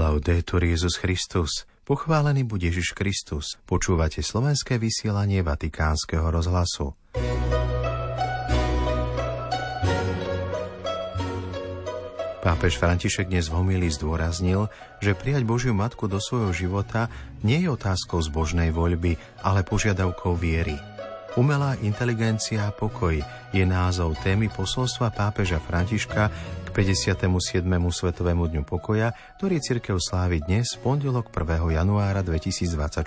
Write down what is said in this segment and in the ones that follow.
Laudetur Jezus Christus. Pochválený bude Ježiš Kristus. Počúvate slovenské vysielanie Vatikánskeho rozhlasu. Pápež František dnes v homílii zdôraznil, že prijať Božiu Matku do svojho života nie je otázkou zbožnej voľby, ale požiadavkou viery. Umelá inteligencia a pokoj je názov témy posolstva pápeža Františka k 57. Svetovému dňu pokoja, ktorý cirkev slávi dnes, pondelok 1. januára 2024.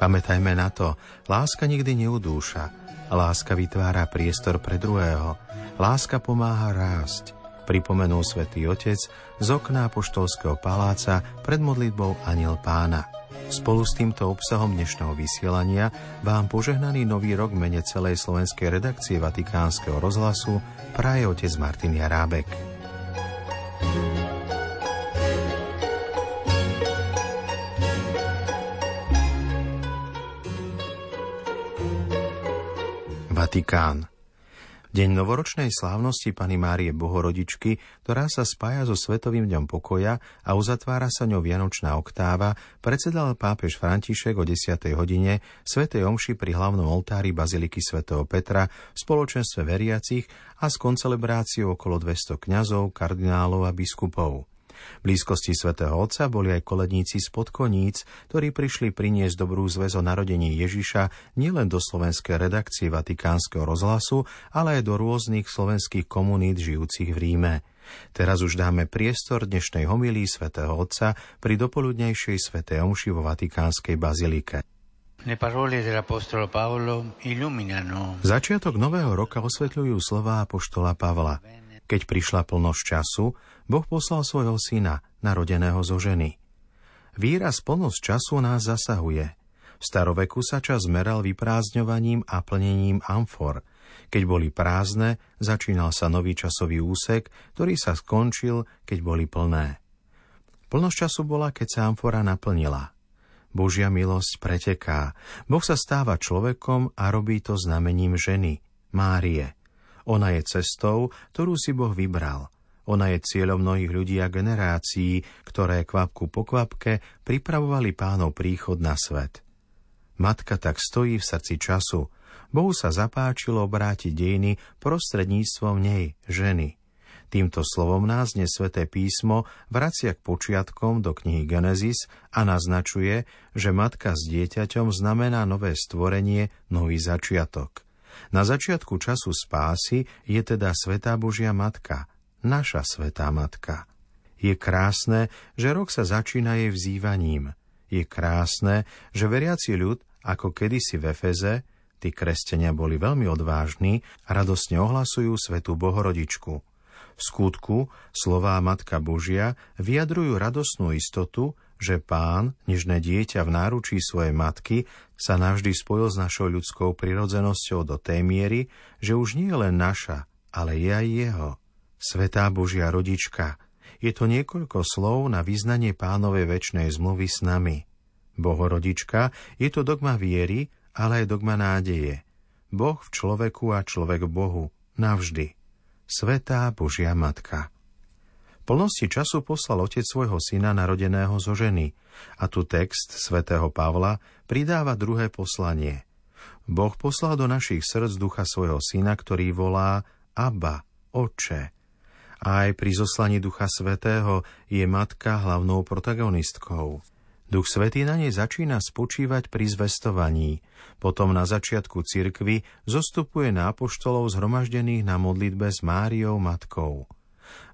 Pamätajme na to, láska nikdy neudúša, láska vytvára priestor pre druhého, láska pomáha rásť, pripomenul svätý Otec z okna poštolského paláca pred modlitbou Aniel pána. Spolu s týmto obsahom dnešného vysielania vám požehnaný nový rok mene celej slovenskej redakcie Vatikánskeho rozhlasu praje otec Martin Jarábek. Vatikán. Deň novoročnej slávnosti Pany Márie Bohorodičky, ktorá sa spája so Svetovým dňom pokoja a uzatvára sa ňou Vianočná oktáva, predsedal pápež František o 10. hodine Svetej Omši pri hlavnom oltári Baziliky svätého Petra v spoločenstve veriacich a s koncelebráciou okolo 200 kňazov, kardinálov a biskupov. V blízkosti svätého Otca boli aj koledníci z podkoníc, ktorí prišli priniesť dobrú zväz o narodení Ježiša nielen do slovenskej redakcie Vatikánskeho rozhlasu, ale aj do rôznych slovenských komunít žijúcich v Ríme. Teraz už dáme priestor dnešnej homilii svätého Otca pri dopoludnejšej svätej omši vo Vatikánskej bazilike. Začiatok nového roka osvetľujú slova apoštola Pavla. Keď prišla plnosť času, Boh poslal svojho syna, narodeného zo ženy. Výraz plnosť času nás zasahuje. V staroveku sa čas meral vyprázdňovaním a plnením amfor. Keď boli prázdne, začínal sa nový časový úsek, ktorý sa skončil, keď boli plné. Plnosť času bola, keď sa amfora naplnila. Božia milosť preteká. Boh sa stáva človekom a robí to znamením ženy, Márie. Ona je cestou, ktorú si Boh vybral. Ona je cieľom mnohých ľudí a generácií, ktoré kvapku po kvapke pripravovali pánov príchod na svet. Matka tak stojí v srdci času. Bohu sa zapáčilo obrátiť dejiny prostredníctvom nej, ženy. Týmto slovom nás dnes sväté písmo vracia k počiatkom do knihy Genesis a naznačuje, že matka s dieťaťom znamená nové stvorenie, nový začiatok. Na začiatku času spásy je teda Svetá Božia Matka – naša svetá matka. Je krásne, že rok sa začína jej vzývaním. Je krásne, že veriaci ľud, ako kedysi v Efeze, tí kresťania boli veľmi odvážni, radosne ohlasujú svetú Bohorodičku. V skutku slová Matka Božia vyjadrujú radosnú istotu, že pán, nežné dieťa v náručí svojej matky, sa navždy spojil s našou ľudskou prirodzenosťou do tej miery, že už nie je len naša, ale je aj jeho. Svetá Božia rodička, je to niekoľko slov na vyznanie pánovej väčšnej zmluvy s nami. Bohorodička je to dogma viery, ale aj dogma nádeje. Boh v človeku a človek v Bohu, navždy. Svetá Božia Matka. Plnosti času poslal otec svojho syna narodeného zo ženy a tu text svätého Pavla pridáva druhé poslanie. Boh poslal do našich srdc ducha svojho syna, ktorý volá Abba, Oče. A aj pri zoslaní Ducha Svetého je matka hlavnou protagonistkou. Duch Svetý na nej začína spočívať pri zvestovaní. Potom na začiatku cirkvy zostupuje na apoštolov zhromaždených na modlitbe s Máriou matkou.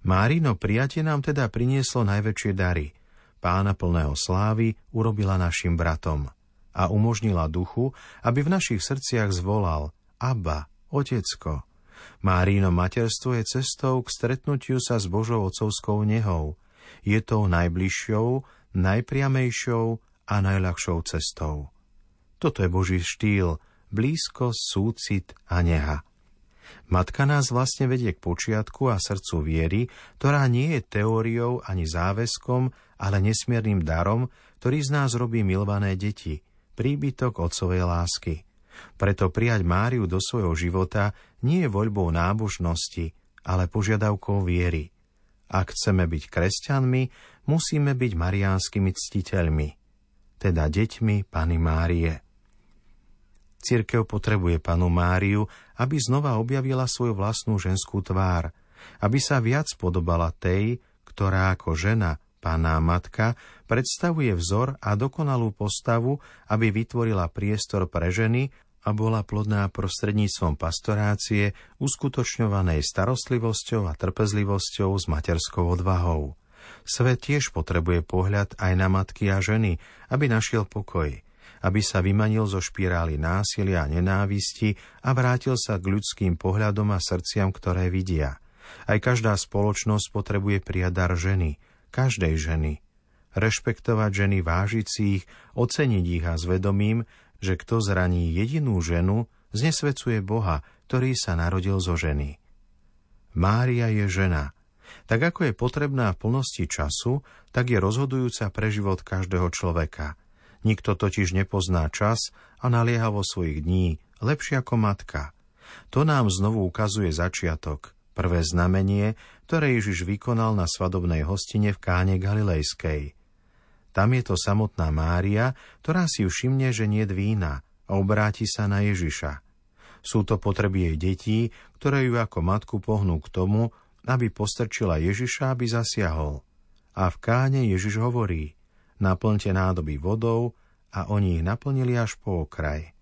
Márino prijatie nám teda prinieslo najväčšie dary. Pána plného slávy urobila našim bratom a umožnila duchu, aby v našich srdciach zvolal Abba, Otecko. Márino materstvo je cestou k stretnutiu sa s Božou otcovskou nehou. Je tou najbližšou, najpriamejšou a najľahšou cestou. Toto je Boží štýl, blízko, súcit a neha. Matka nás vlastne vedie k počiatku a srdcu viery, ktorá nie je teóriou ani záväzkom, ale nesmiernym darom, ktorý z nás robí milované deti, príbytok otcovej lásky – preto prijať Máriu do svojho života nie je voľbou nábožnosti, ale požiadavkou viery. Ak chceme byť kresťanmi, musíme byť mariánskymi ctiteľmi, teda deťmi Pany Márie. Cirkev potrebuje panu Máriu, aby znova objavila svoju vlastnú ženskú tvár, aby sa viac podobala tej, ktorá ako žena, pána matka, predstavuje vzor a dokonalú postavu, aby vytvorila priestor pre ženy a bola plodná prostredníctvom pastorácie, uskutočňovanej starostlivosťou a trpezlivosťou s materskou odvahou. Svet tiež potrebuje pohľad aj na matky a ženy, aby našiel pokoj – aby sa vymanil zo špirály násilia a nenávisti a vrátil sa k ľudským pohľadom a srdciam, ktoré vidia. Aj každá spoločnosť potrebuje prijať ženy, každej ženy. Rešpektovať ženy, vážiť si ich, oceniť ich a zvedomím, že kto zraní jedinú ženu, znesvecuje Boha, ktorý sa narodil zo ženy. Mária je žena. Tak ako je potrebná v plnosti času, tak je rozhodujúca pre život každého človeka – Nikto totiž nepozná čas a nalieha vo svojich dní, lepšie ako matka. To nám znovu ukazuje začiatok, prvé znamenie, ktoré Ježiš vykonal na svadobnej hostine v Káne Galilejskej. Tam je to samotná Mária, ktorá si všimne, že nie vína a obráti sa na Ježiša. Sú to potreby jej detí, ktoré ju ako matku pohnú k tomu, aby postrčila Ježiša, aby zasiahol. A v káne Ježiš hovorí – naplňte nádoby vodou a oni ich naplnili až po okraj.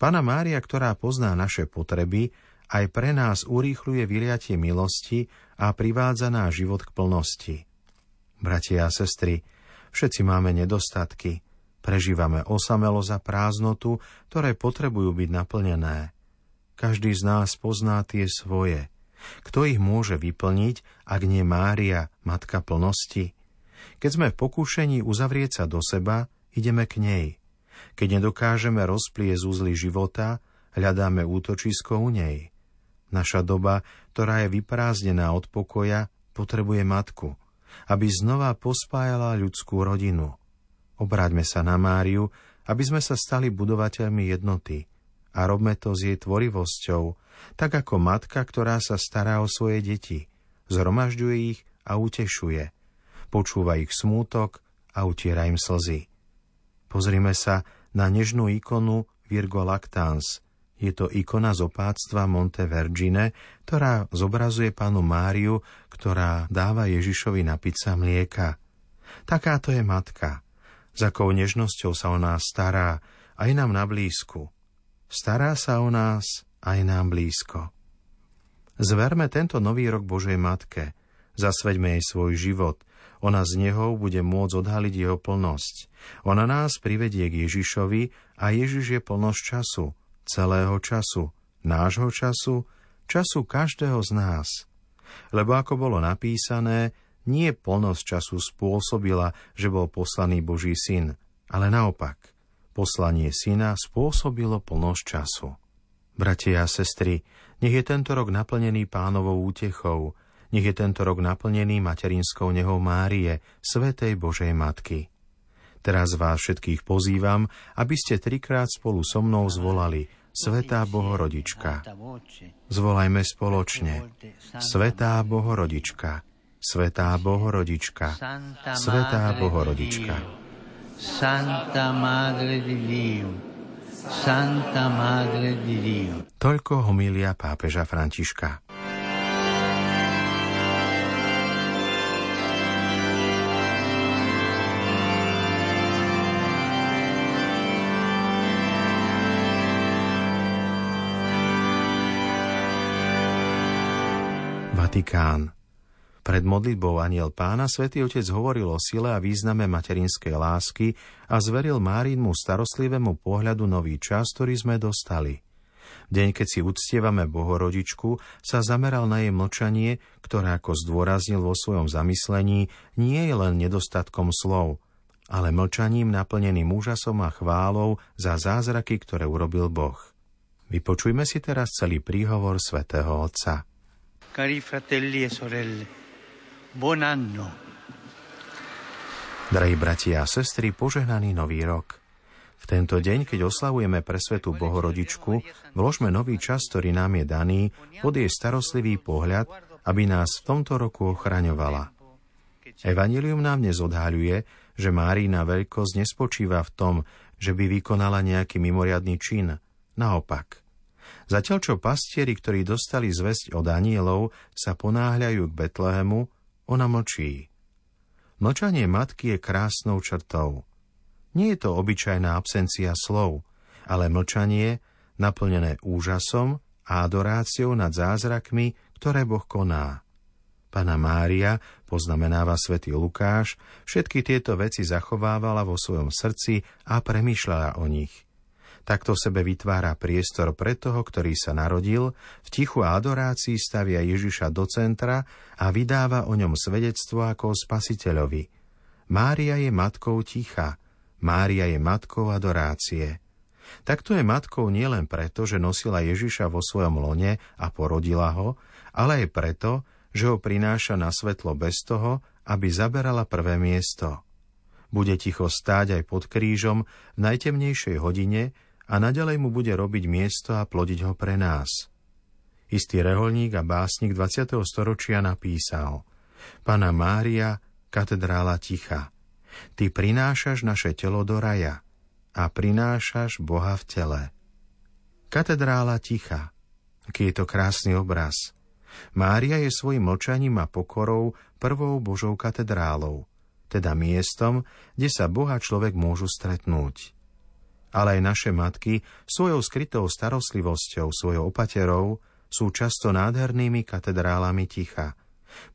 Pana Mária, ktorá pozná naše potreby, aj pre nás urýchľuje vyliatie milosti a privádza náš život k plnosti. Bratia a sestry, všetci máme nedostatky, prežívame osamelo za prázdnotu, ktoré potrebujú byť naplnené. Každý z nás pozná tie svoje. Kto ich môže vyplniť, ak nie Mária, matka plnosti? Keď sme v pokúšení uzavrieť sa do seba, ideme k nej. Keď nedokážeme rozpliesť úzly života, hľadáme útočisko u nej. Naša doba, ktorá je vyprázdnená od pokoja, potrebuje matku, aby znova pospájala ľudskú rodinu. Obráťme sa na Máriu, aby sme sa stali budovateľmi jednoty a robme to s jej tvorivosťou, tak ako matka, ktorá sa stará o svoje deti, zhromažďuje ich a utešuje – počúva ich smútok a utiera im slzy. Pozrime sa na nežnú ikonu Virgo Lactans. Je to ikona z opáctva Monte Vergine, ktorá zobrazuje panu Máriu, ktorá dáva Ježišovi napiť sa mlieka. Takáto je matka. Za akou nežnosťou sa o nás stará, aj nám na blízku. Stará sa o nás aj nám blízko. Zverme tento nový rok Božej Matke. Zasveďme jej svoj život – ona z neho bude môcť odhaliť jeho plnosť. Ona nás privedie k Ježišovi a Ježiš je plnosť času, celého času, nášho času, času každého z nás. Lebo ako bolo napísané, nie plnosť času spôsobila, že bol poslaný Boží syn, ale naopak, poslanie syna spôsobilo plnosť času. Bratia a sestry, nech je tento rok naplnený pánovou útechou, nech je tento rok naplnený materinskou nehou Márie, Svetej Božej Matky. Teraz vás všetkých pozývam, aby ste trikrát spolu so mnou zvolali Svetá Bohorodička. Zvolajme spoločne. Svetá Bohorodička. Svetá Bohorodička. Svetá Bohorodička. Santa Madre di Dio. Santa Madre di Dio. Toľko homília pápeža Františka. Vatikán. Pred modlitbou aniel pána svätý Otec hovoril o sile a význame materinskej lásky a zveril Márínmu starostlivému pohľadu nový čas, ktorý sme dostali. Deň, keď si uctievame Bohorodičku, sa zameral na jej mlčanie, ktoré ako zdôraznil vo svojom zamyslení, nie je len nedostatkom slov, ale mlčaním naplneným úžasom a chválou za zázraky, ktoré urobil Boh. Vypočujme si teraz celý príhovor svätého Otca. Cari fratelli e sorelle, buon anno. Drahí bratia a sestry, požehnaný nový rok. V tento deň, keď oslavujeme presvetú Bohorodičku, vložme nový čas, ktorý nám je daný, pod jej starostlivý pohľad aby nás v tomto roku ochraňovala. Evangelium nám dnes odhaľuje, že Márina veľkosť nespočíva v tom, že by vykonala nejaký mimoriadný čin. Naopak. Zatiaľ čo pastieri, ktorí dostali zväzť od anielov, sa ponáhľajú k Betlehemu, ona mlčí. Mlčanie matky je krásnou črtou. Nie je to obyčajná absencia slov, ale mlčanie, naplnené úžasom a adoráciou nad zázrakmi, ktoré Boh koná. Pana Mária, poznamenáva svätý Lukáš, všetky tieto veci zachovávala vo svojom srdci a premýšľala o nich. Takto sebe vytvára priestor pre toho, ktorý sa narodil, v tichu a adorácii stavia Ježiša do centra a vydáva o ňom svedectvo ako o spasiteľovi. Mária je matkou ticha, Mária je matkou adorácie. Takto je matkou nielen preto, že nosila Ježiša vo svojom lone a porodila ho, ale aj preto, že ho prináša na svetlo bez toho, aby zaberala prvé miesto. Bude ticho stáť aj pod krížom v najtemnejšej hodine a nadalej mu bude robiť miesto a plodiť ho pre nás. Istý reholník a básnik 20. storočia napísal Pana Mária, katedrála ticha, ty prinášaš naše telo do raja a prinášaš Boha v tele. Katedrála ticha, aký je to krásny obraz – Mária je svojim mlčaním a pokorou prvou Božou katedrálou, teda miestom, kde sa Boha človek môžu stretnúť. Ale aj naše matky svojou skrytou starostlivosťou, svojou opaterou sú často nádhernými katedrálami ticha.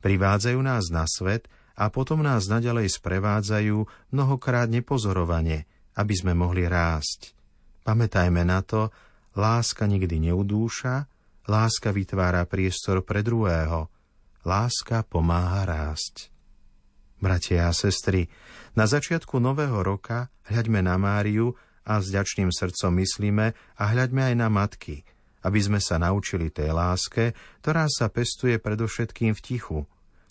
Privádzajú nás na svet a potom nás naďalej sprevádzajú mnohokrát nepozorovane, aby sme mohli rásť. Pamätajme na to, láska nikdy neudúša, Láska vytvára priestor pre druhého. Láska pomáha rásť. Bratia a sestry, na začiatku nového roka hľaďme na Máriu a s ďačným srdcom myslíme a hľaďme aj na matky, aby sme sa naučili tej láske, ktorá sa pestuje predovšetkým v tichu,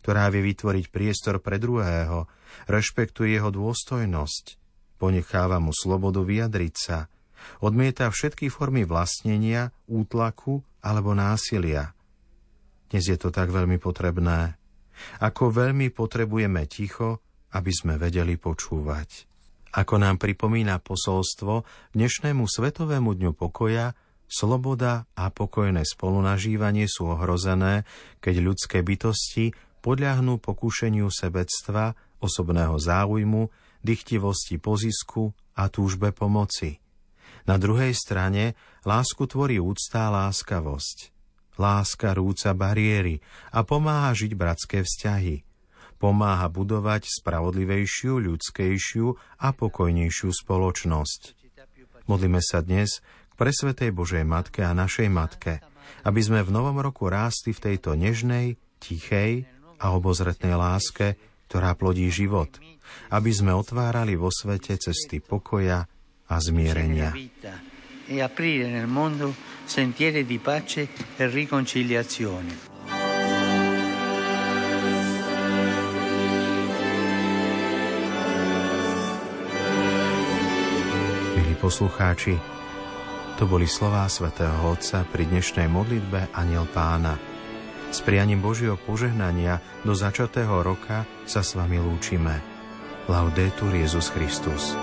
ktorá vie vytvoriť priestor pre druhého, rešpektuje jeho dôstojnosť, ponecháva mu slobodu vyjadriť sa, odmieta všetky formy vlastnenia, útlaku alebo násilia. Dnes je to tak veľmi potrebné. Ako veľmi potrebujeme ticho, aby sme vedeli počúvať. Ako nám pripomína posolstvo dnešnému Svetovému dňu pokoja, sloboda a pokojné spolunažívanie sú ohrozené, keď ľudské bytosti podľahnú pokušeniu sebectva, osobného záujmu, dychtivosti pozisku a túžbe pomoci. Na druhej strane lásku tvorí úcta a láskavosť. Láska rúca bariéry a pomáha žiť bratské vzťahy. Pomáha budovať spravodlivejšiu, ľudskejšiu a pokojnejšiu spoločnosť. Modlíme sa dnes k presvetej Božej Matke a našej Matke, aby sme v novom roku rástli v tejto nežnej, tichej a obozretnej láske, ktorá plodí život, aby sme otvárali vo svete cesty pokoja, a zmierenia. E aprire nel mondo sentieri di pace e riconciliazione. Poslucháči, to boli slová svätého Otca pri dnešnej modlitbe Aniel Pána. S prianím Božieho požehnania do začatého roka sa s vami lúčime. Laudetur Jezus Christus.